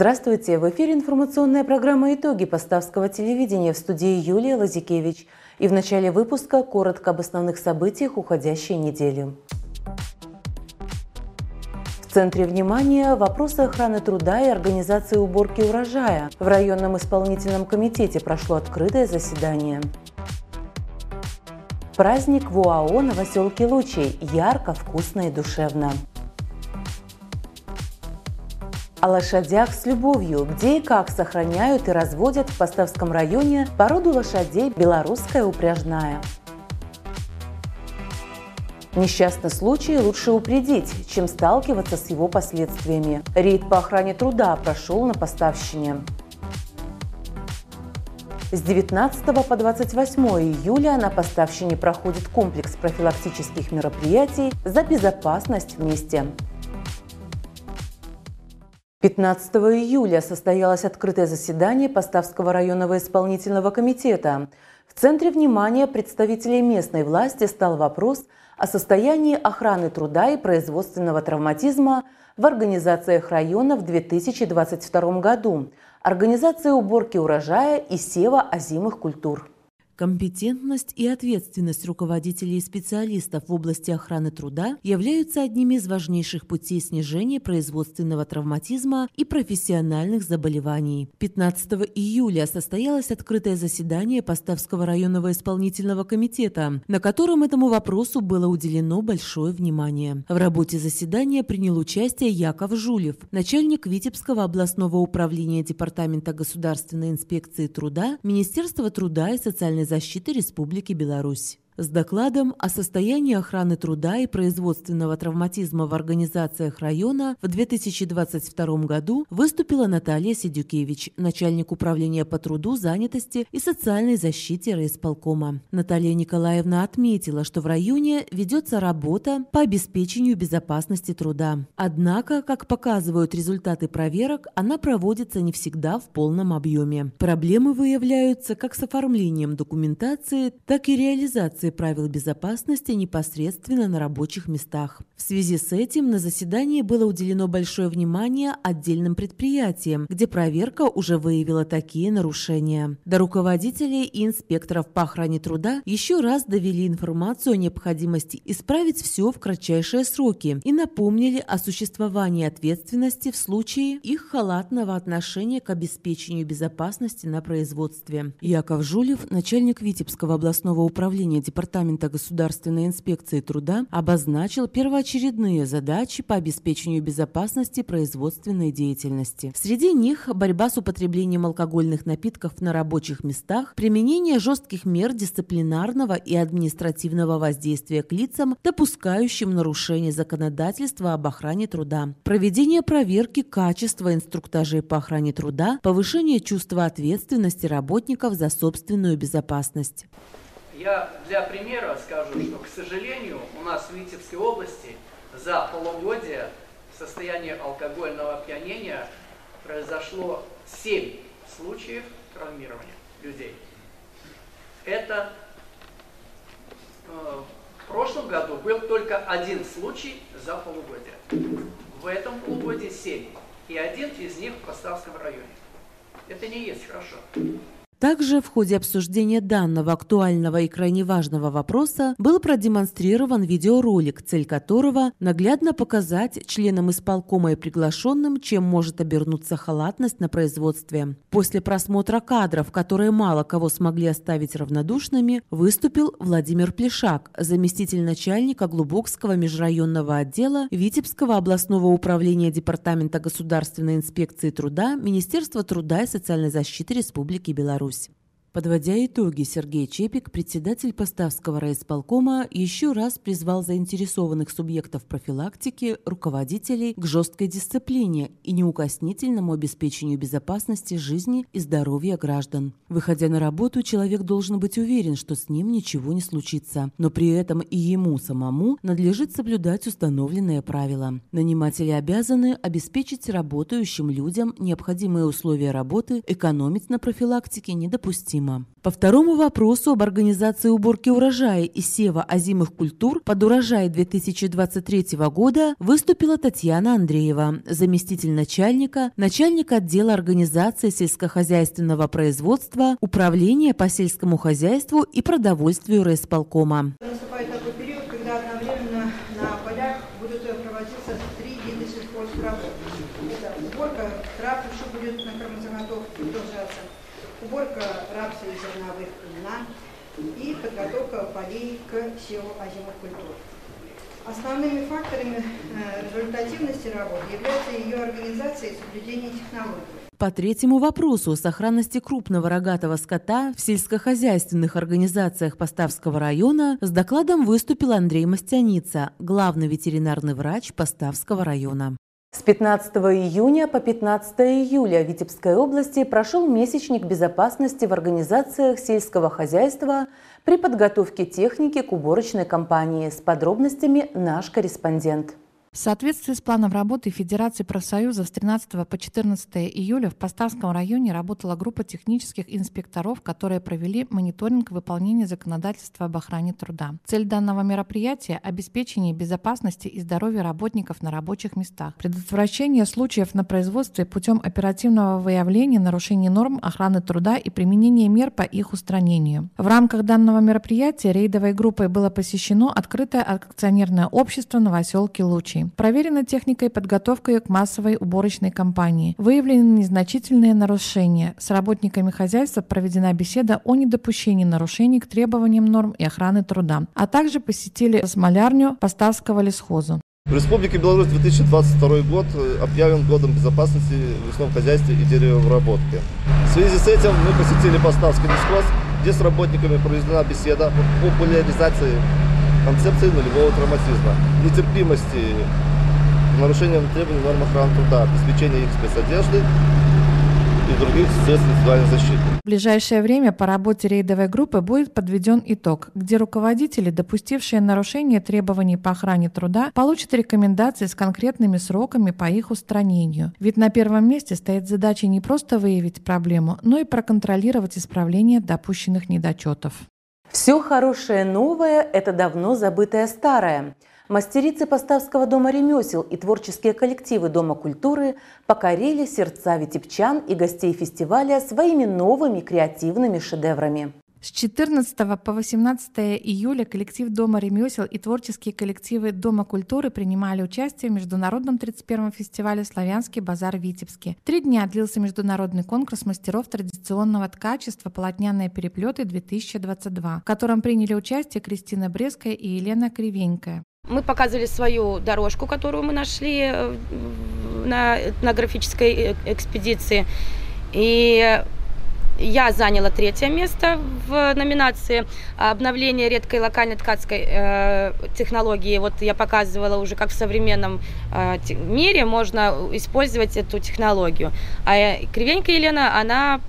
Здравствуйте! В эфире информационная программа «Итоги Поставского телевидения» в студии Юлия Лазикевич. И в начале выпуска коротко об основных событиях уходящей недели. В центре внимания вопросы охраны труда и организации уборки урожая. В районном исполнительном комитете прошло открытое заседание. Праздник в УАО Новоселки Лучей. Ярко, вкусно и душевно о лошадях с любовью, где и как сохраняют и разводят в Поставском районе породу лошадей белорусская упряжная. Несчастный случай лучше упредить, чем сталкиваться с его последствиями. Рейд по охране труда прошел на поставщине. С 19 по 28 июля на поставщине проходит комплекс профилактических мероприятий за безопасность вместе. 15 июля состоялось открытое заседание Поставского районного исполнительного комитета. В центре внимания представителей местной власти стал вопрос о состоянии охраны труда и производственного травматизма в организациях района в 2022 году, организации уборки урожая и сева озимых культур. Компетентность и ответственность руководителей и специалистов в области охраны труда являются одними из важнейших путей снижения производственного травматизма и профессиональных заболеваний. 15 июля состоялось открытое заседание Поставского районного исполнительного комитета, на котором этому вопросу было уделено большое внимание. В работе заседания принял участие Яков Жулев, начальник Витебского областного управления Департамента государственной инспекции труда, Министерства труда и социальной защиты Республики Беларусь с докладом о состоянии охраны труда и производственного травматизма в организациях района в 2022 году выступила Наталья Сидюкевич, начальник управления по труду, занятости и социальной защите райисполкома. Наталья Николаевна отметила, что в районе ведется работа по обеспечению безопасности труда. Однако, как показывают результаты проверок, она проводится не всегда в полном объеме. Проблемы выявляются как с оформлением документации, так и реализацией соблюдении правил безопасности непосредственно на рабочих местах. В связи с этим на заседании было уделено большое внимание отдельным предприятиям, где проверка уже выявила такие нарушения. До руководителей и инспекторов по охране труда еще раз довели информацию о необходимости исправить все в кратчайшие сроки и напомнили о существовании ответственности в случае их халатного отношения к обеспечению безопасности на производстве. Яков Жулев, начальник Витебского областного управления Департамента государственной инспекции труда обозначил первоочередные задачи по обеспечению безопасности производственной деятельности. Среди них борьба с употреблением алкогольных напитков на рабочих местах, применение жестких мер дисциплинарного и административного воздействия к лицам, допускающим нарушение законодательства об охране труда, проведение проверки качества инструктажей по охране труда, повышение чувства ответственности работников за собственную безопасность. Я для примера скажу, что, к сожалению, у нас в Витебской области за полугодие в алкогольного опьянения произошло 7 случаев травмирования людей. Это э, в прошлом году был только один случай за полугодие. В этом полугодии 7. И один из них в Поставском районе. Это не есть хорошо. Также в ходе обсуждения данного актуального и крайне важного вопроса был продемонстрирован видеоролик, цель которого – наглядно показать членам исполкома и приглашенным, чем может обернуться халатность на производстве. После просмотра кадров, которые мало кого смогли оставить равнодушными, выступил Владимир Плешак, заместитель начальника Глубокского межрайонного отдела Витебского областного управления Департамента государственной инспекции труда Министерства труда и социальной защиты Республики Беларусь. Беларусь. Подводя итоги, Сергей Чепик, председатель Поставского райисполкома, еще раз призвал заинтересованных субъектов профилактики, руководителей к жесткой дисциплине и неукоснительному обеспечению безопасности жизни и здоровья граждан. Выходя на работу, человек должен быть уверен, что с ним ничего не случится, но при этом и ему самому надлежит соблюдать установленные правила. Наниматели обязаны обеспечить работающим людям необходимые условия работы, экономить на профилактике недопустимо недопустимо. По второму вопросу об организации уборки урожая и сева озимых культур под урожай 2023 года выступила Татьяна Андреева, заместитель начальника, начальник отдела организации сельскохозяйственного производства, управления по сельскому хозяйству и продовольствию райисполкома. Наступает такой период, когда одновременно на полях будут проводиться три вида сельхозработ. Это уборка трав еще будет на кормозаготовке продолжаться, уборка рапса и зерновых льна и подготовка полей к севу озимых культур. Основными факторами э, результативности работы является ее организация и соблюдение технологий. По третьему вопросу сохранности крупного рогатого скота в сельскохозяйственных организациях Поставского района с докладом выступил Андрей Мастяница, главный ветеринарный врач Поставского района. С 15 июня по 15 июля в Витебской области прошел месячник безопасности в организациях сельского хозяйства при подготовке техники к уборочной кампании. С подробностями наш корреспондент. В соответствии с планом работы Федерации профсоюзов с 13 по 14 июля в Поставском районе работала группа технических инспекторов, которые провели мониторинг выполнения законодательства об охране труда. Цель данного мероприятия – обеспечение безопасности и здоровья работников на рабочих местах, предотвращение случаев на производстве путем оперативного выявления нарушений норм охраны труда и применения мер по их устранению. В рамках данного мероприятия рейдовой группой было посещено открытое акционерное общество «Новоселки Лучи». Проверена техника и подготовка к массовой уборочной кампании. Выявлены незначительные нарушения. С работниками хозяйства проведена беседа о недопущении нарушений к требованиям норм и охраны труда, а также посетили смолярню Поставского лесхоза. В Республике Беларусь 2022 год э, объявлен годом безопасности в лесном хозяйстве и деревообработке. В связи с этим мы посетили Поставский лесхоз, где с работниками проведена беседа о популяризации концепции нулевого травматизма, нетерпимости нарушением требований норм охраны труда, обеспечения их спецодежды и других средств индивидуальной защиты. В ближайшее время по работе рейдовой группы будет подведен итог, где руководители, допустившие нарушение требований по охране труда, получат рекомендации с конкретными сроками по их устранению. Ведь на первом месте стоит задача не просто выявить проблему, но и проконтролировать исправление допущенных недочетов. Все хорошее новое – это давно забытое старое. Мастерицы Поставского дома ремесел и творческие коллективы Дома культуры покорили сердца витебчан и гостей фестиваля своими новыми креативными шедеврами. С 14 по 18 июля коллектив Дома ремесел и творческие коллективы Дома культуры принимали участие в международном 31-м фестивале «Славянский базар Витебске». Три дня длился международный конкурс мастеров традиционного ткачества «Полотняные переплеты 2022», в котором приняли участие Кристина Бреская и Елена Кривенькая. Мы показывали свою дорожку, которую мы нашли э, на этнографической э, экспедиции. И я заняла третье место в номинации обновление редкой локальной ткацкой э, технологии. Вот я показывала уже, как в современном э, мире можно использовать эту технологию. А э, Кривенька Елена, она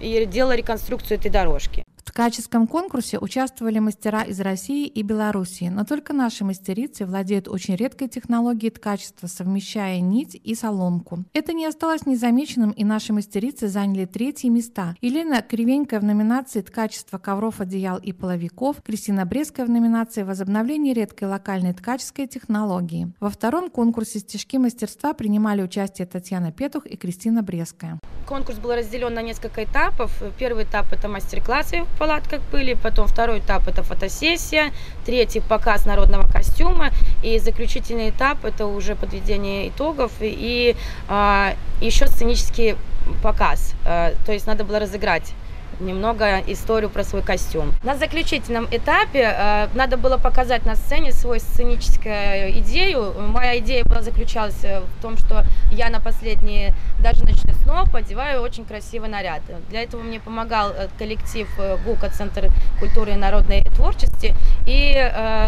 делала реконструкцию этой дорожки. Ткаческом конкурсе участвовали мастера из России и Белоруссии, но только наши мастерицы владеют очень редкой технологией ткачества, совмещая нить и соломку. Это не осталось незамеченным, и наши мастерицы заняли третьи места. Елена Кривенькая в номинации «Ткачество ковров, одеял и половиков», Кристина Брестская в номинации «Возобновление редкой локальной ткаческой технологии». Во втором конкурсе «Стежки мастерства» принимали участие Татьяна Петух и Кристина Брестская. Конкурс был разделен на несколько этапов. Первый этап – это мастер-классы в палатках были, потом второй этап – это фотосессия, третий – показ народного костюма, и заключительный этап – это уже подведение итогов и а, еще сценический показ. А, то есть надо было разыграть немного историю про свой костюм. На заключительном этапе э, надо было показать на сцене свою сценическую идею. Моя идея была заключалась э, в том, что я на последний даже ночной сноп одеваю очень красивый наряд. Для этого мне помогал э, коллектив ГУКа, Центр культуры и народной творчести, и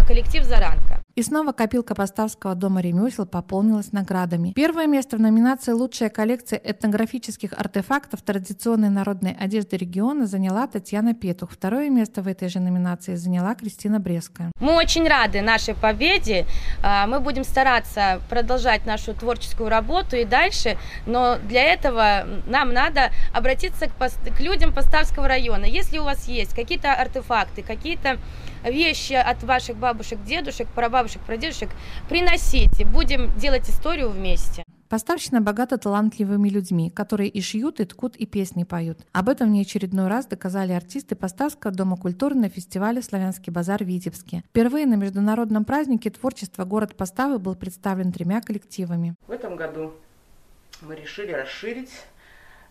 коллектив Заранка. И снова копилка Поставского дома ремесел пополнилась наградами. Первое место в номинации «Лучшая коллекция этнографических артефактов традиционной народной одежды региона» заняла Татьяна Петух. Второе место в этой же номинации заняла Кристина Бреская. Мы очень рады нашей победе. А, мы будем стараться продолжать нашу творческую работу и дальше, но для этого нам надо обратиться к, людям Поставского района. Если у вас есть какие-то артефакты, какие-то вещи от ваших бабушек, дедушек, прабабушек, прадедушек, приносите. Будем делать историю вместе. Поставщина богата талантливыми людьми, которые и шьют, и ткут, и песни поют. Об этом в очередной раз доказали артисты Поставского дома культуры на фестивале «Славянский базар» в Витебске. Впервые на международном празднике творчества город Поставы был представлен тремя коллективами. В этом году мы решили расширить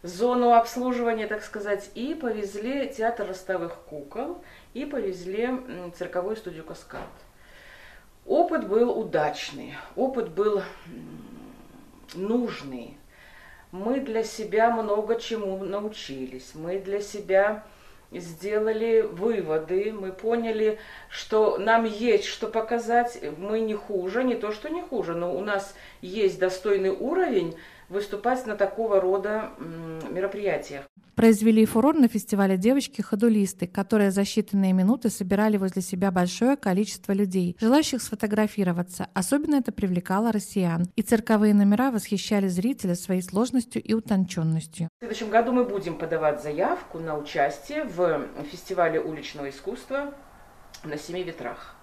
зону обслуживания, так сказать, и повезли театр ростовых кукол, и повезли цирковую студию «Каскад». Опыт был удачный, опыт был нужный. Мы для себя много чему научились, мы для себя сделали выводы, мы поняли, что нам есть что показать, мы не хуже, не то что не хуже, но у нас есть достойный уровень выступать на такого рода мероприятиях. Произвели фурор на фестивале девочки-ходулисты, которые за считанные минуты собирали возле себя большое количество людей, желающих сфотографироваться. Особенно это привлекало россиян. И цирковые номера восхищали зрителя своей сложностью и утонченностью. В следующем году мы будем подавать заявку на участие в фестивале уличного искусства на семи ветрах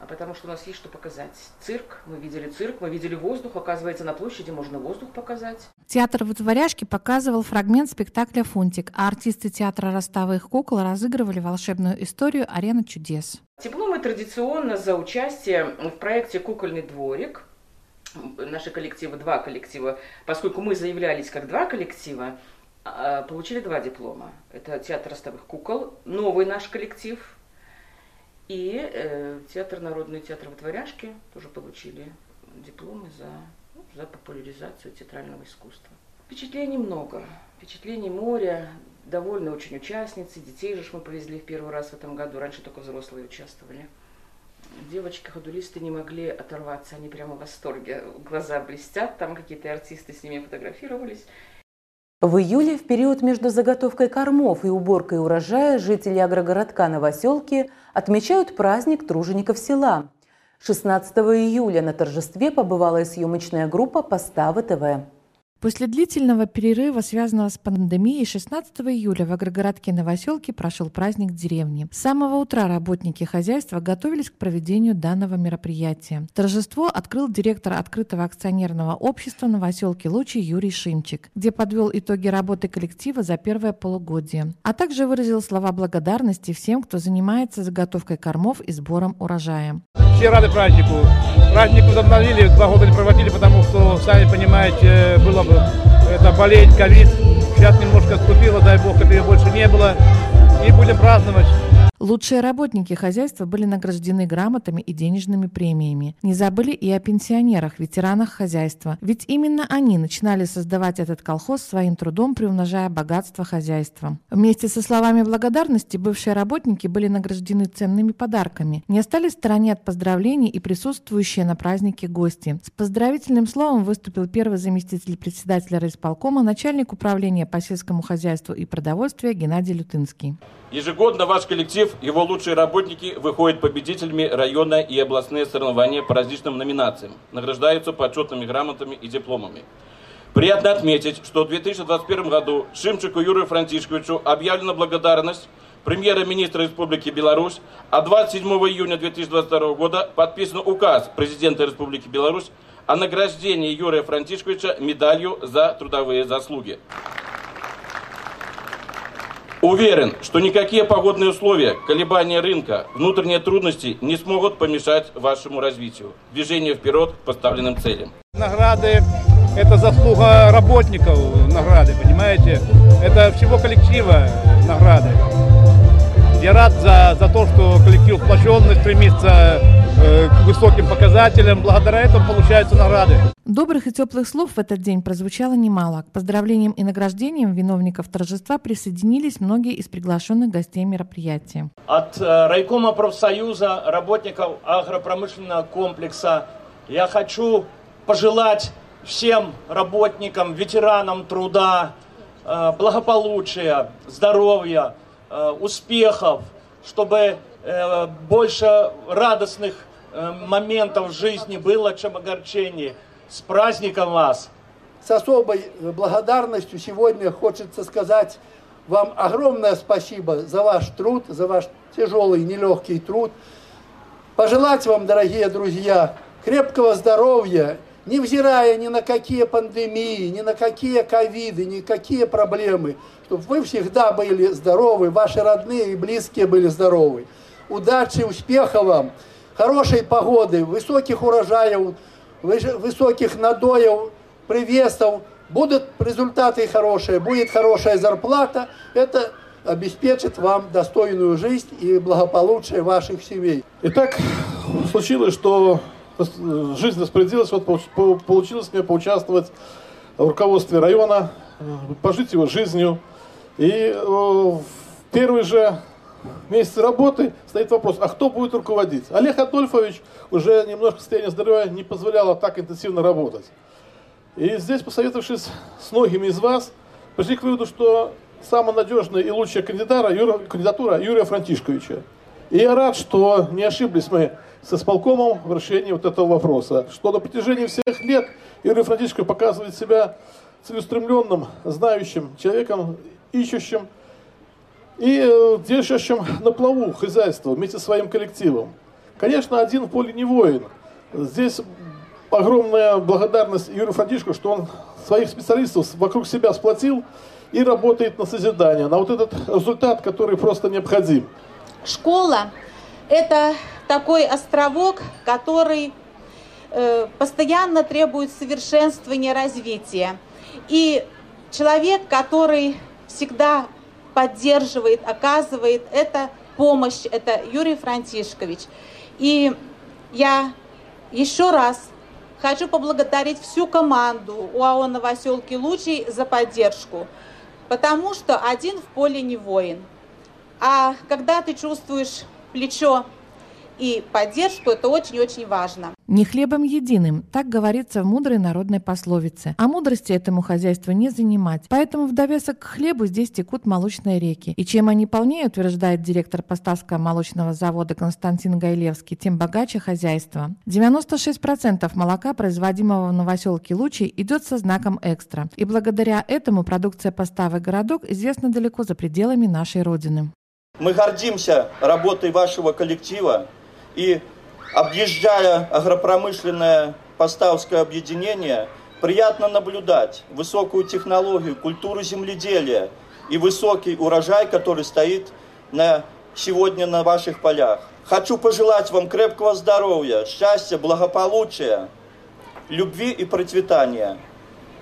а потому что у нас есть что показать. Цирк, мы видели цирк, мы видели воздух, оказывается, на площади можно воздух показать. Театр Вытворяшки показывал фрагмент спектакля «Фунтик», а артисты театра ростовых кукол разыгрывали волшебную историю «Арена чудес». Дипломы традиционно за участие в проекте «Кукольный дворик». Наши коллективы, два коллектива, поскольку мы заявлялись как два коллектива, а, получили два диплома. Это театр ростовых кукол, новый наш коллектив – и э, театр, Народный театр Вытворяшки тоже получили дипломы за, ну, за популяризацию театрального искусства. Впечатлений много, впечатлений моря, довольны очень участницы, детей же мы повезли в первый раз в этом году, раньше только взрослые участвовали. Девочки-ходулисты не могли оторваться, они прямо в восторге, глаза блестят, там какие-то артисты с ними фотографировались. В июле, в период между заготовкой кормов и уборкой урожая, жители агрогородка Новоселки отмечают праздник тружеников села. 16 июля на торжестве побывала и съемочная группа «Поставы ТВ». После длительного перерыва, связанного с пандемией, 16 июля в агрогородке Новоселки прошел праздник деревни. С самого утра работники хозяйства готовились к проведению данного мероприятия. Торжество открыл директор открытого акционерного общества Новоселки Лучи Юрий Шимчик, где подвел итоги работы коллектива за первое полугодие, а также выразил слова благодарности всем, кто занимается заготовкой кормов и сбором урожая. Все рады празднику. Праздник возобновили, два года не проводили, потому что, сами понимаете, было это болезнь, ковид. Сейчас немножко отступила, дай бог, чтобы ее больше не было. И будем праздновать. Лучшие работники хозяйства были награждены грамотами и денежными премиями. Не забыли и о пенсионерах, ветеранах хозяйства. Ведь именно они начинали создавать этот колхоз своим трудом, приумножая богатство хозяйства. Вместе со словами благодарности бывшие работники были награждены ценными подарками. Не остались в стороне от поздравлений и присутствующие на празднике гости. С поздравительным словом выступил первый заместитель председателя райисполкома, начальник управления по сельскому хозяйству и продовольствию Геннадий Лютынский. Ежегодно ваш коллектив, его лучшие работники выходят победителями района и областные соревнования по различным номинациям, награждаются почетными грамотами и дипломами. Приятно отметить, что в 2021 году Шимчику Юрию Франтишковичу объявлена благодарность премьера-министра Республики Беларусь, а 27 июня 2022 года подписан указ президента Республики Беларусь о награждении Юрия Франтишковича медалью за трудовые заслуги. Уверен, что никакие погодные условия, колебания рынка, внутренние трудности не смогут помешать вашему развитию, движению вперед к поставленным целям. Награды – это заслуга работников награды, понимаете? Это всего коллектива награды. Я рад за, за то, что коллектив сплоченный стремится э, к высоким показателям. Благодаря этому получаются награды. Добрых и теплых слов в этот день прозвучало немало. К поздравлениям и награждениям виновников торжества присоединились многие из приглашенных гостей мероприятия. От э, райкома профсоюза работников агропромышленного комплекса я хочу пожелать всем работникам, ветеранам труда э, благополучия, здоровья, успехов, чтобы э, больше радостных э, моментов в жизни было, чем огорчений. С праздником вас! С особой благодарностью сегодня хочется сказать вам огромное спасибо за ваш труд, за ваш тяжелый, нелегкий труд. Пожелать вам, дорогие друзья, крепкого здоровья, невзирая ни на какие пандемии, ни на какие ковиды, ни какие проблемы, чтобы вы всегда были здоровы, ваши родные и близкие были здоровы. Удачи, успеха вам, хорошей погоды, высоких урожаев, высоких надоев, привесов, будут результаты хорошие, будет хорошая зарплата, это обеспечит вам достойную жизнь и благополучие ваших семей. Итак, случилось, что жизнь распорядилась, вот получилось мне поучаствовать в руководстве района, пожить его жизнью. И в первый же месяц работы стоит вопрос, а кто будет руководить? Олег Адольфович уже немножко состояние здоровья не позволяло так интенсивно работать. И здесь, посоветовавшись с многими из вас, пришли к выводу, что самая надежная и лучшая кандидатура, Юра, кандидатура Юрия Франтишковича. И я рад, что не ошиблись мы с исполкомом в решении вот этого вопроса, что на протяжении всех лет Юрий Франтишкович показывает себя целеустремленным, знающим человеком, ищущим и э, держащим на плаву хозяйство вместе со своим коллективом. Конечно, один в поле не воин. Здесь огромная благодарность Юрию Франтишку, что он своих специалистов вокруг себя сплотил и работает на созидание, на вот этот результат, который просто необходим. Школа – это такой островок, который э, постоянно требует совершенствования, развития. И человек, который всегда поддерживает, оказывает это помощь, это Юрий Франтишкович. И я еще раз хочу поблагодарить всю команду УАО «Новоселки Лучей» за поддержку, потому что один в поле не воин. А когда ты чувствуешь плечо и поддержку, это очень-очень важно. Не хлебом единым, так говорится в мудрой народной пословице. А мудрости этому хозяйству не занимать. Поэтому в довесок к хлебу здесь текут молочные реки. И чем они полнее, утверждает директор Поставского молочного завода Константин Гайлевский, тем богаче хозяйство. 96% молока, производимого в новоселке Лучи, идет со знаком «Экстра». И благодаря этому продукция поставок городок известна далеко за пределами нашей Родины. Мы гордимся работой вашего коллектива и объезжая агропромышленное Поставское объединение, приятно наблюдать высокую технологию, культуру земледелия и высокий урожай, который стоит на, сегодня на ваших полях. Хочу пожелать вам крепкого здоровья, счастья, благополучия, любви и процветания.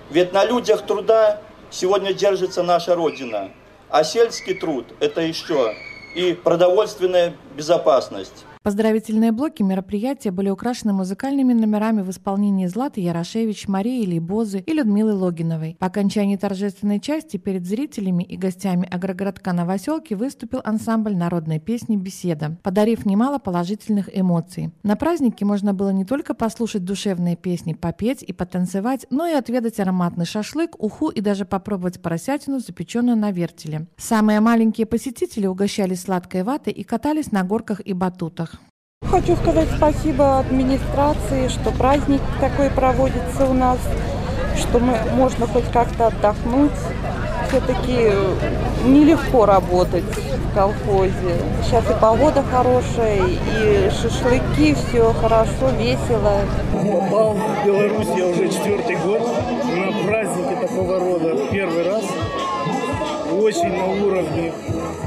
Ведь на людях труда сегодня держится наша Родина, а сельский труд – это еще и продовольственная безопасность. Поздравительные блоки мероприятия были украшены музыкальными номерами в исполнении Златы Ярошевич, Марии Лейбозы и Людмилы Логиновой. По окончании торжественной части перед зрителями и гостями агрогородка Новоселки выступил ансамбль народной песни «Беседа», подарив немало положительных эмоций. На празднике можно было не только послушать душевные песни, попеть и потанцевать, но и отведать ароматный шашлык, уху и даже попробовать поросятину, запеченную на вертеле. Самые маленькие посетители угощались сладкой ватой и катались на горках и батутах. Хочу сказать спасибо администрации, что праздник такой проводится у нас, что мы можно хоть как-то отдохнуть. Все-таки э, нелегко работать в колхозе. Сейчас и погода хорошая, и шашлыки, все хорошо, весело. Попал в Беларусь я уже четвертый год на праздники такого рода. Первый раз. Очень на уровне,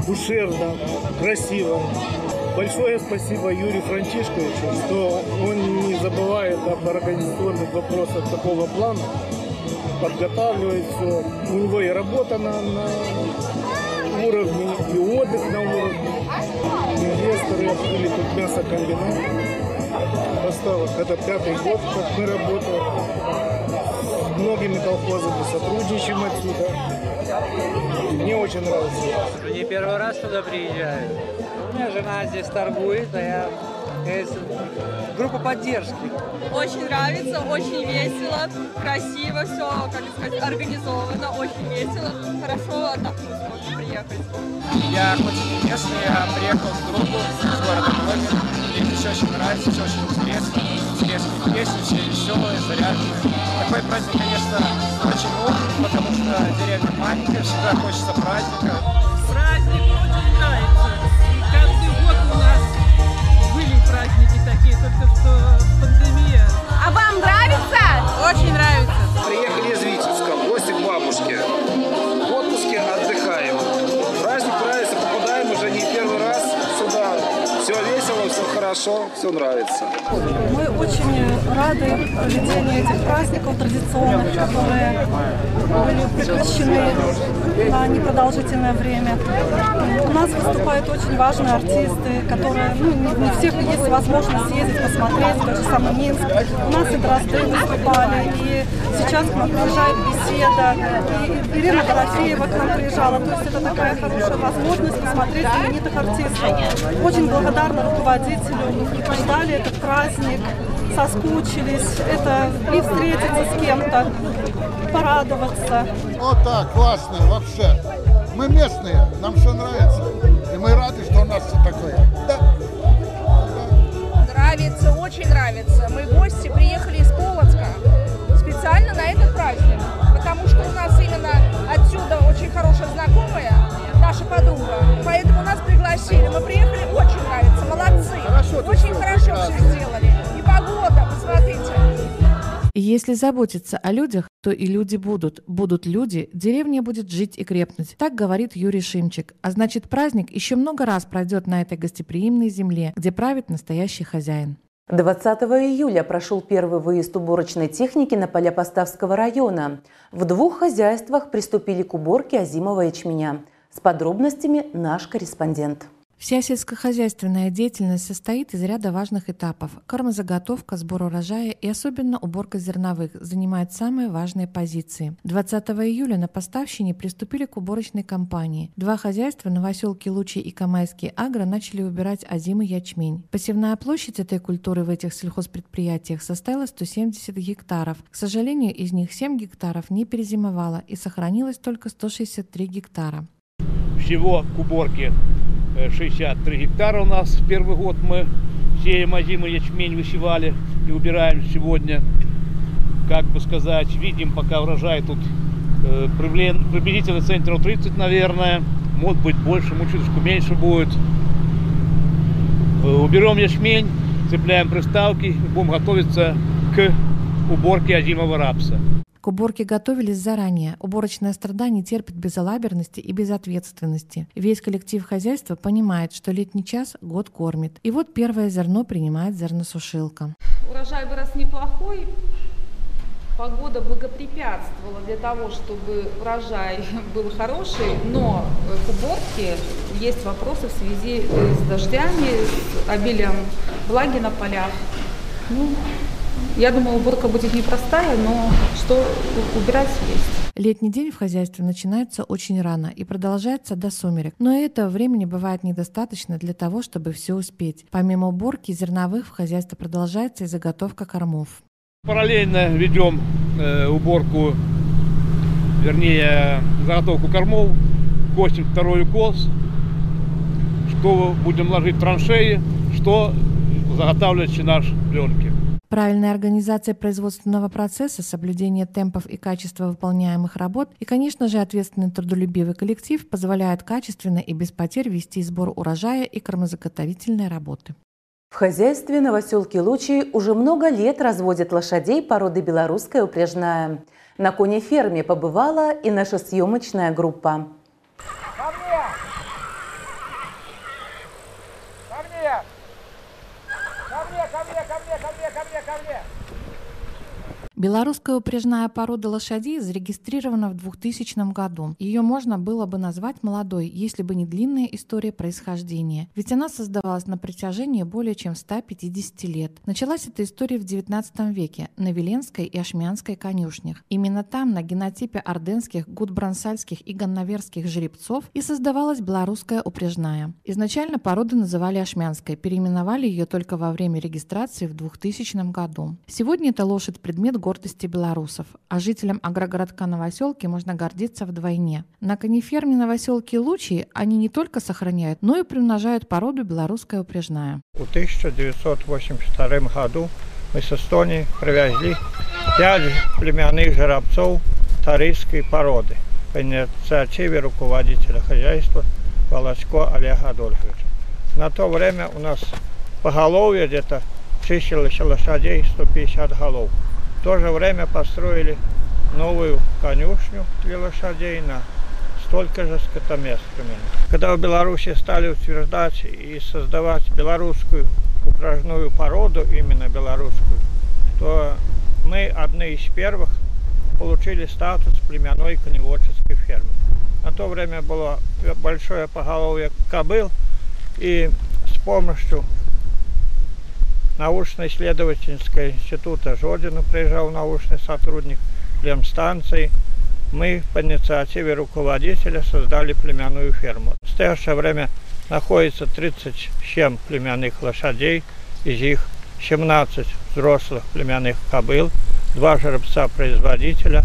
душевно, красиво. Большое спасибо Юрию Франчишковичу, что он не забывает об организационных вопросах такого плана, подготавливает все. У него и работа на, на уровне, и отдых на уровне. Инвесторы открыли тут мясокомбинат. поставок. Это пятый год, как мы работаем. С многими колхозами сотрудничаем отсюда. Мне очень нравится. Не первый раз сюда приезжаю. У меня жена здесь торгует, а я группа поддержки. Очень нравится, очень весело, красиво все, как сказать, организовано, очень весело, хорошо отдохнуть можно приехать. Я хоть и не местный, я приехал в группу с города Владимир. Мне здесь очень нравится, все очень интересно. Интересные песни, все веселые, заряженные. Такой праздник, конечно, очень нужен, потому что деревня маленькая, всегда хочется праздника. Праздник очень нравится. Только что пандемия. А вам нравится? Очень нравится. Приехали из Витебска, хорошо, все нравится. Мы очень рады проведению этих праздников традиционных, которые были прекращены на непродолжительное время. У нас выступают очень важные артисты, которые, ну, не, не всех есть возможность съездить, посмотреть, тот же самый Минск. У нас и Дрозды выступали, и сейчас к нам приезжает беседа, и Ирина Дорофеева к нам приезжала. То есть это такая хорошая возможность посмотреть знаменитых артистов. Очень благодарна руководителю, ждали этот праздник, соскучились, это и встретиться с кем-то, порадоваться. Вот так, классно, вообще. Мы местные, нам все нравится. И мы рады, что у нас все такое. Да. Нравится, очень нравится. Мы гости приехали из Полоцка специально на этот праздник, потому что у нас именно отсюда очень хорошая знакомая, наша подруга. Поэтому нас пригласили. Мы приехали, очень нравится, молодцы. Хорошо, очень хорошо все сделали. И погода, посмотрите. Если заботиться о людях, то и люди будут. Будут люди, деревня будет жить и крепнуть. Так говорит Юрий Шимчик. А значит, праздник еще много раз пройдет на этой гостеприимной земле, где правит настоящий хозяин. 20 июля прошел первый выезд уборочной техники на поля Поставского района. В двух хозяйствах приступили к уборке озимого ячменя. С подробностями наш корреспондент. Вся сельскохозяйственная деятельность состоит из ряда важных этапов. Кормозаготовка, сбор урожая и особенно уборка зерновых занимает самые важные позиции. 20 июля на поставщине приступили к уборочной кампании. Два хозяйства, Новоселки Лучи и Камайский Агро, начали убирать озимый ячмень. Посевная площадь этой культуры в этих сельхозпредприятиях составила 170 гектаров. К сожалению, из них 7 гектаров не перезимовало и сохранилось только 163 гектара. Всего к уборке э, 63 гектара у нас. В первый год мы сеем озимый ячмень, высевали и убираем сегодня. Как бы сказать, видим, пока урожай тут э, приблизительно центнеров 30, наверное. Может быть больше, чуточку меньше будет. Э, Уберем ячмень, цепляем приставки, будем готовиться к уборке озимого рапса. К уборке готовились заранее. Уборочная страда не терпит безалаберности и безответственности. Весь коллектив хозяйства понимает, что летний час год кормит. И вот первое зерно принимает зерносушилка. Урожай вырос неплохой. Погода благопрепятствовала для того, чтобы урожай был хороший, но к уборке есть вопросы в связи э, с дождями, с обилием влаги на полях. Ну, я думаю, уборка будет непростая, но что убирать есть. Летний день в хозяйстве начинается очень рано и продолжается до сумерек. Но этого времени бывает недостаточно для того, чтобы все успеть. Помимо уборки зерновых в хозяйстве продолжается и заготовка кормов. Параллельно ведем э, уборку, вернее, заготовку кормов, косим второй укос, что будем ложить в траншеи, что заготавливать наш пленки. Правильная организация производственного процесса, соблюдение темпов и качества выполняемых работ и, конечно же, ответственный трудолюбивый коллектив позволяет качественно и без потерь вести сбор урожая и кормозаготовительные работы. В хозяйстве новоселки Лучи уже много лет разводят лошадей породы белорусская упряжная. На конеферме побывала и наша съемочная группа. Ко мне! Ко мне, ко мне, ко мне, ко мне, ко мне, ко мне! Белорусская упряжная порода лошадей зарегистрирована в 2000 году. Ее можно было бы назвать молодой, если бы не длинная история происхождения. Ведь она создавалась на протяжении более чем 150 лет. Началась эта история в 19 веке на Веленской и Ашмянской конюшнях. Именно там, на генотипе орденских, гудбрансальских и ганноверских жеребцов и создавалась белорусская упряжная. Изначально породу называли Ашмянской, переименовали ее только во время регистрации в 2000 году. Сегодня эта лошадь предмет гордости белорусов, а жителям агрогородка Новоселки можно гордиться вдвойне. На кониферме Новоселки Лучи они не только сохраняют, но и примножают породу белорусская упряжная. В 1982 году мы с Эстонии привезли пять племянных жеребцов тарийской породы по инициативе руководителя хозяйства Волочко Олега Адольфовича. На то время у нас поголовье где-то числилось лошадей 150 голов. В то же время построили новую конюшню для лошадей на столько же скотомест примерно. Когда в Беларуси стали утверждать и создавать белорусскую упражную породу, именно белорусскую, то мы одни из первых получили статус племенной коневодческой фермы. На то время было большое поголовье кобыл, и с помощью научно-исследовательского института Жодина приезжал научный сотрудник лемстанции. Мы по инициативе руководителя создали племенную ферму. В настоящее время находится 37 племенных лошадей, из них 17 взрослых племенных кобыл, два жеребца-производителя,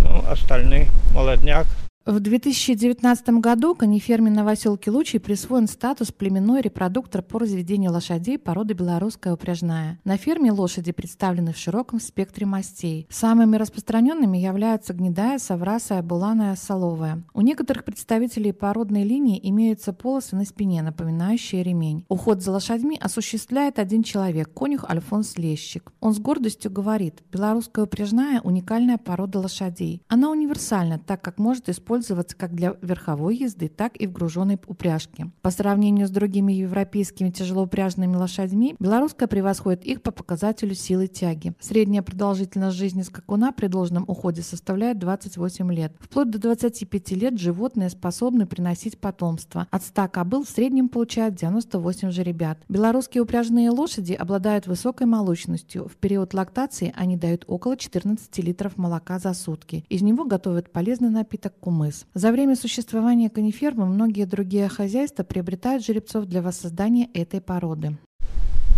ну, остальные молодняк в 2019 году кониферме Новоселки Лучи присвоен статус племенной репродуктор по разведению лошадей породы белорусская упряжная. На ферме лошади представлены в широком спектре мастей. Самыми распространенными являются гнедая, соврасая, буланая, соловая. У некоторых представителей породной линии имеются полосы на спине, напоминающие ремень. Уход за лошадьми осуществляет один человек, конюх Альфонс Лещик. Он с гордостью говорит, белорусская упряжная – уникальная порода лошадей. Она универсальна, так как может использовать использоваться как для верховой езды, так и в груженной упряжке. По сравнению с другими европейскими тяжелоупряжными лошадьми, белорусская превосходит их по показателю силы тяги. Средняя продолжительность жизни скакуна при должном уходе составляет 28 лет. Вплоть до 25 лет животные способны приносить потомство. От 100 кобыл в среднем получают 98 жеребят. Белорусские упряжные лошади обладают высокой молочностью. В период лактации они дают около 14 литров молока за сутки. Из него готовят полезный напиток кумы мыс. За время существования конифермы многие другие хозяйства приобретают жеребцов для воссоздания этой породы.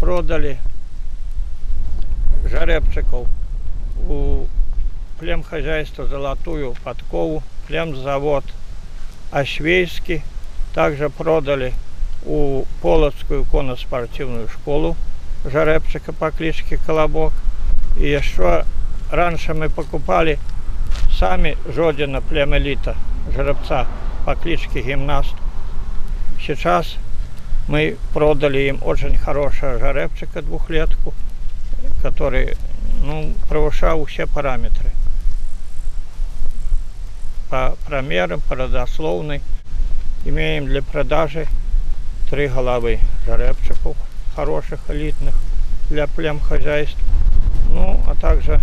Продали жеребчиков у племхозяйства «Золотую подкову», племзавод «Ашвейский». Также продали у Полоцкую конно-спортивную школу жеребчика по кличке Колобок. И еще раньше мы покупали сами Жодина племелита, жеребца по кличке Гимнаст. Сейчас мы продали им очень хорошего жеребчика, двухлетку, который ну, превышал все параметры. По промерам, по родословной. Имеем для продажи три головы жеребчиков, хороших, элитных, для плем. Ну, а также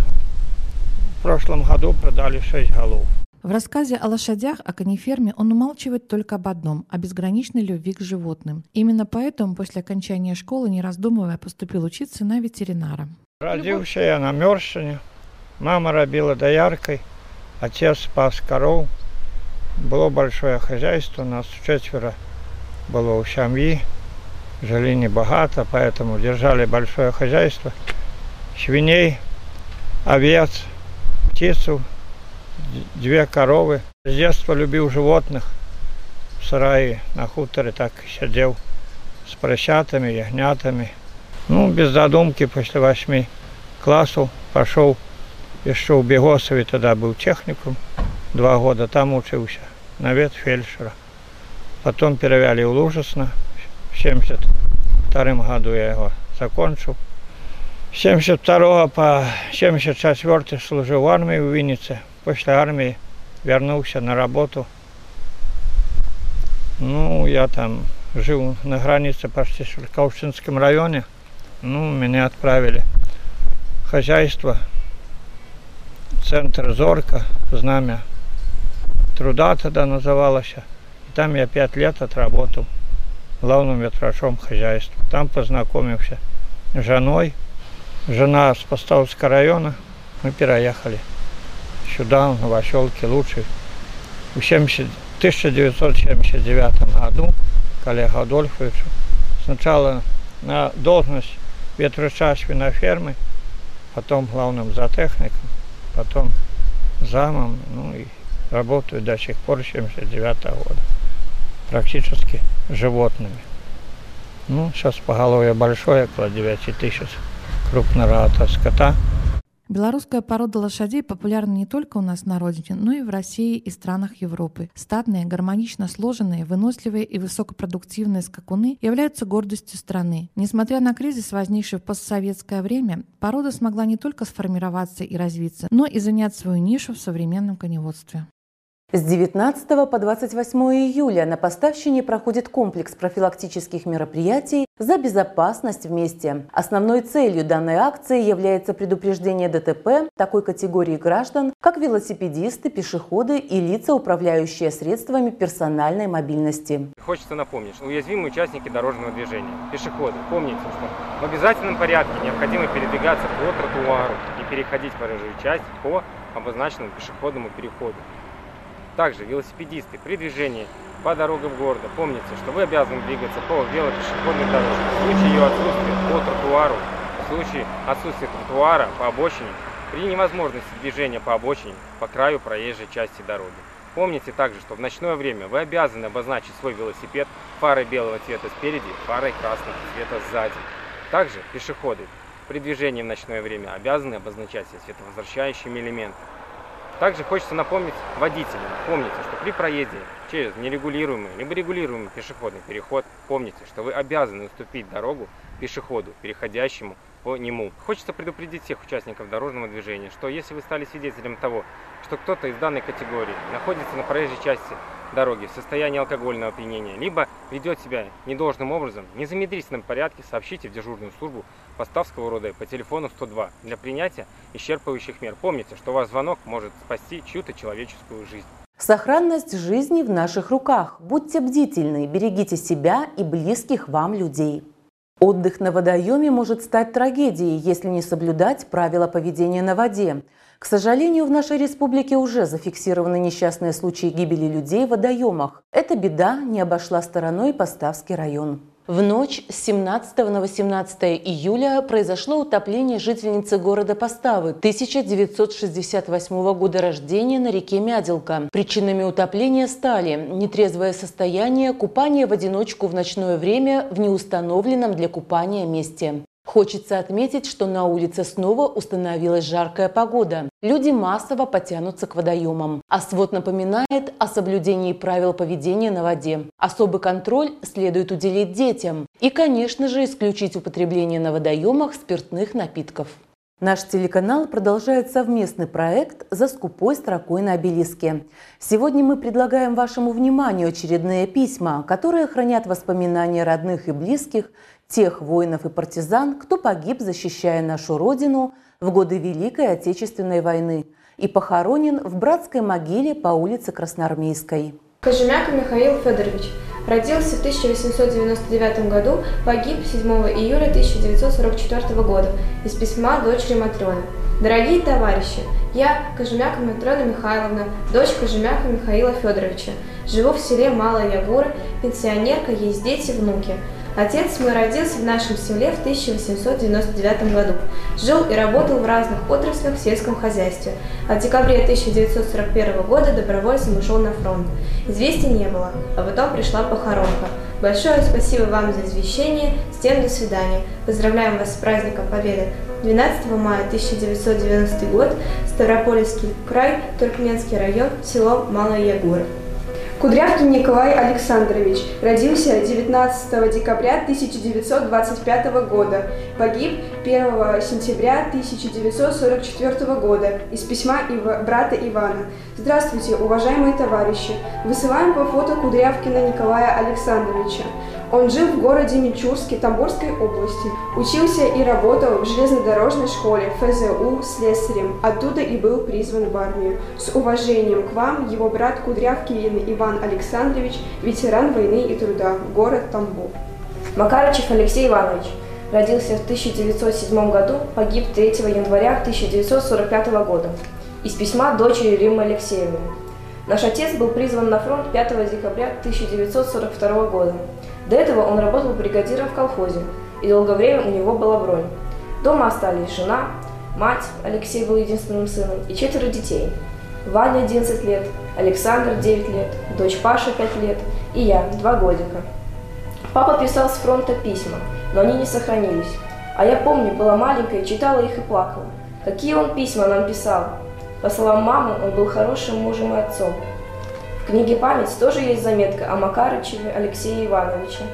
прошлом году продали 6 голов. В рассказе о лошадях, о кониферме он умалчивает только об одном – о безграничной любви к животным. Именно поэтому после окончания школы, не раздумывая, поступил учиться на ветеринара. Родился я на Мершине. Мама робила дояркой, отец спас коров. Было большое хозяйство, у нас четверо было у семьи. Жили небогато, поэтому держали большое хозяйство. Свиней, овец – птицу, две коровы. С детства любил животных. В сарае на хуторе так сидел с поросятами, ягнятами. Ну, без задумки, после восьми классов пошел еще в Бегосове, тогда был техникум, два года там учился, на ветфельдшера. Потом перевели в Лужесно, в 72 году я его закончил. 72 по 74 служил в армии в Виннице. После армии вернулся на работу. Ну, я там жил на границе почти в Шелковшинском районе. Ну, меня отправили в хозяйство центр «Зорка», «Знамя труда» тогда называлось. И там я пять лет отработал главным ветврачом хозяйства. Там познакомился с женой. Жена с Поставского района. Мы переехали сюда, в Новоселке, лучший. В 70, 1979 году коллега Адольфовичу сначала на должность ветврача свинофермы, потом главным зоотехником, потом замом, ну и работаю до сих пор, 79 года, практически животными. Ну, сейчас поголовье большое, около 9 тысяч крупного скота. Белорусская порода лошадей популярна не только у нас на родине, но и в России и странах Европы. Статные, гармонично сложенные, выносливые и высокопродуктивные скакуны являются гордостью страны. Несмотря на кризис, возникший в постсоветское время, порода смогла не только сформироваться и развиться, но и занять свою нишу в современном коневодстве. С 19 по 28 июля на Поставщине проходит комплекс профилактических мероприятий за безопасность вместе. Основной целью данной акции является предупреждение ДТП такой категории граждан, как велосипедисты, пешеходы и лица, управляющие средствами персональной мобильности. Хочется напомнить, что уязвимые участники дорожного движения, пешеходы, помните, что в обязательном порядке необходимо передвигаться по тротуару и переходить проезжую часть по обозначенному пешеходному переходу. Также велосипедисты при движении по дорогам города помните, что вы обязаны двигаться по велопешеходной дорожке. В случае ее отсутствия по тротуару, в случае отсутствия тротуара по обочине, при невозможности движения по обочине по краю проезжей части дороги. Помните также, что в ночное время вы обязаны обозначить свой велосипед фарой белого цвета спереди, фарой красного цвета сзади. Также пешеходы при движении в ночное время обязаны обозначать световозвращающими элементами. Также хочется напомнить водителям, помните, что при проезде через нерегулируемый либо регулируемый пешеходный переход, помните, что вы обязаны уступить дорогу пешеходу, переходящему по нему. Хочется предупредить всех участников дорожного движения, что если вы стали свидетелем того, что кто-то из данной категории находится на проезжей части дороги в состоянии алкогольного опьянения, либо ведет себя недолжным образом, в незамедлительном порядке сообщите в дежурную службу Поставского рода по телефону 102 для принятия исчерпывающих мер. Помните, что ваш звонок может спасти чью-то человеческую жизнь. Сохранность жизни в наших руках. Будьте бдительны, берегите себя и близких вам людей. Отдых на водоеме может стать трагедией, если не соблюдать правила поведения на воде. К сожалению, в нашей республике уже зафиксированы несчастные случаи гибели людей в водоемах. Эта беда не обошла стороной Поставский район. В ночь с 17 на 18 июля произошло утопление жительницы города Поставы 1968 года рождения на реке Мяделка. Причинами утопления стали нетрезвое состояние, купание в одиночку в ночное время в неустановленном для купания месте. Хочется отметить, что на улице снова установилась жаркая погода. Люди массово потянутся к водоемам. А свод напоминает о соблюдении правил поведения на воде. Особый контроль следует уделить детям. И, конечно же, исключить употребление на водоемах спиртных напитков. Наш телеканал продолжает совместный проект «За скупой строкой на обелиске». Сегодня мы предлагаем вашему вниманию очередные письма, которые хранят воспоминания родных и близких тех воинов и партизан, кто погиб, защищая нашу Родину в годы Великой Отечественной войны и похоронен в братской могиле по улице Красноармейской. Кожемяка Михаил Федорович родился в 1899 году, погиб 7 июля 1944 года из письма дочери Матрёны. Дорогие товарищи, я, Кожемяка Матрена Михайловна, дочь Кожемяка Михаила Федоровича, живу в селе Малая Ягура, пенсионерка, есть дети, внуки. Отец мой родился в нашем селе в 1899 году. Жил и работал в разных отраслях в сельском хозяйстве. А в декабре 1941 года добровольцем ушел на фронт. Известий не было, а потом пришла похоронка. Большое спасибо вам за извещение. С тем до свидания. Поздравляем вас с праздником Победы. 12 мая 1990 год, Ставропольский край, Туркменский район, село Малая Ягура. Кудрявкин Николай Александрович родился 19 декабря 1925 года, погиб 1 сентября 1944 года из письма Ива, брата Ивана. Здравствуйте, уважаемые товарищи! Высылаем по фото Кудрявкина Николая Александровича. Он жил в городе Мичурске Тамбовской области. Учился и работал в железнодорожной школе ФЗУ слесарем. Оттуда и был призван в армию. С уважением к вам, его брат Кудрявкин Иван Александрович, ветеран войны и труда, город Тамбов. Макарычев Алексей Иванович. Родился в 1907 году, погиб 3 января 1945 года. Из письма дочери Риммы Алексеевны. Наш отец был призван на фронт 5 декабря 1942 года. До этого он работал бригадиром в колхозе, и долгое время у него была бронь. Дома остались жена, мать, Алексей был единственным сыном, и четверо детей. Ваня 11 лет, Александр 9 лет, дочь Паша 5 лет и я 2 годика. Папа писал с фронта письма, но они не сохранились. А я помню, была маленькая, читала их и плакала. Какие он письма нам писал? По словам мамы, он был хорошим мужем и отцом. Книге «Память» тоже есть заметка о Макарычеве Алексее Ивановиче.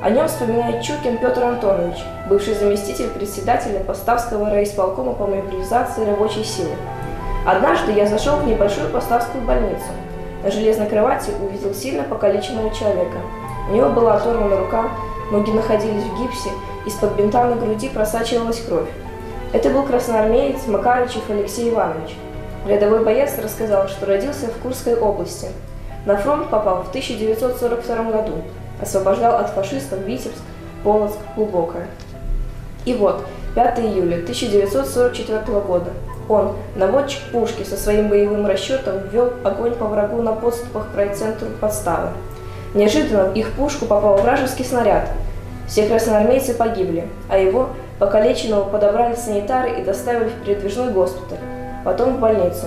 О нем вспоминает Чукин Петр Антонович, бывший заместитель председателя Поставского райисполкома по мобилизации рабочей силы. Однажды я зашел в небольшую Поставскую больницу. На железной кровати увидел сильно покалеченного человека. У него была оторвана рука, ноги находились в гипсе, из-под бинта на груди просачивалась кровь. Это был красноармеец Макарычев Алексей Иванович. Рядовой боец рассказал, что родился в Курской области. На фронт попал в 1942 году. Освобождал от фашистов Витебск, Полоцк, Глубокое. И вот, 5 июля 1944 года. Он, наводчик пушки, со своим боевым расчетом ввел огонь по врагу на подступах к райцентру подставы. Неожиданно в их пушку попал вражеский снаряд. Все красноармейцы погибли, а его, покалеченного, подобрали санитары и доставили в передвижной госпиталь, потом в больницу.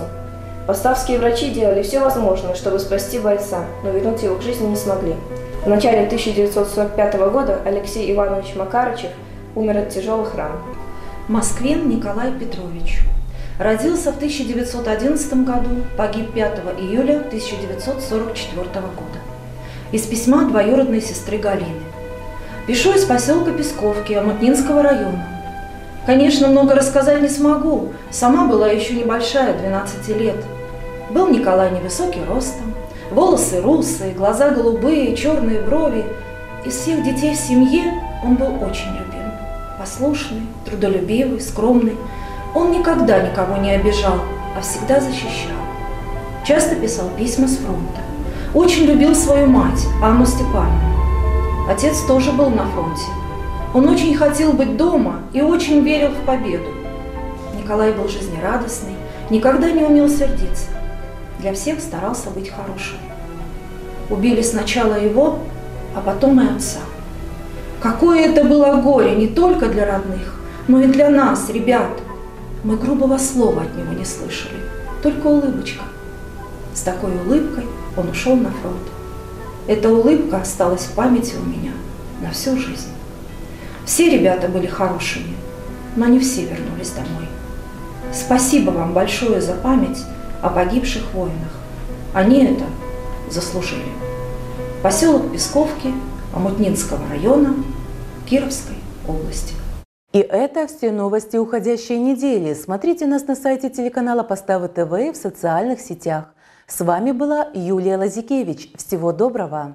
Поставские врачи делали все возможное, чтобы спасти бойца, но вернуть его к жизни не смогли. В начале 1945 года Алексей Иванович Макарычев умер от тяжелых ран. Москвин Николай Петрович. Родился в 1911 году, погиб 5 июля 1944 года. Из письма двоюродной сестры Галины. Пишу из поселка Песковки Амутнинского района. Конечно, много рассказать не смогу. Сама была еще небольшая, 12 лет. Был Николай невысокий ростом, волосы русые, глаза голубые, черные брови. Из всех детей в семье он был очень любим. Послушный, трудолюбивый, скромный. Он никогда никого не обижал, а всегда защищал. Часто писал письма с фронта. Очень любил свою мать, Анну Степановну. Отец тоже был на фронте. Он очень хотел быть дома и очень верил в победу. Николай был жизнерадостный, никогда не умел сердиться. Для всех старался быть хорошим. Убили сначала его, а потом и отца. Какое это было горе не только для родных, но и для нас, ребят. Мы грубого слова от него не слышали, только улыбочка. С такой улыбкой он ушел на фронт. Эта улыбка осталась в памяти у меня на всю жизнь. Все ребята были хорошими, но не все вернулись домой. Спасибо вам большое за память о погибших воинах. Они это заслужили. Поселок Песковки Амутнинского района Кировской области. И это все новости уходящей недели. Смотрите нас на сайте телеканала Поставы ТВ и в социальных сетях. С вами была Юлия Лазикевич. Всего доброго!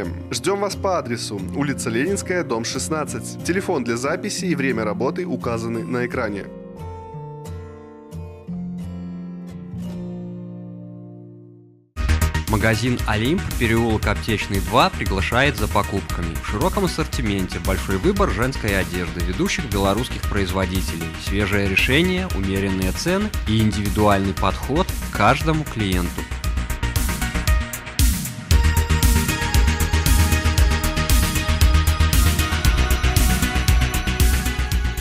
Ждем вас по адресу улица Ленинская, дом 16. Телефон для записи и время работы указаны на экране. Магазин «Олимп», переулок Аптечный 2 приглашает за покупками. В широком ассортименте большой выбор женской одежды ведущих белорусских производителей, свежее решение, умеренные цены и индивидуальный подход к каждому клиенту.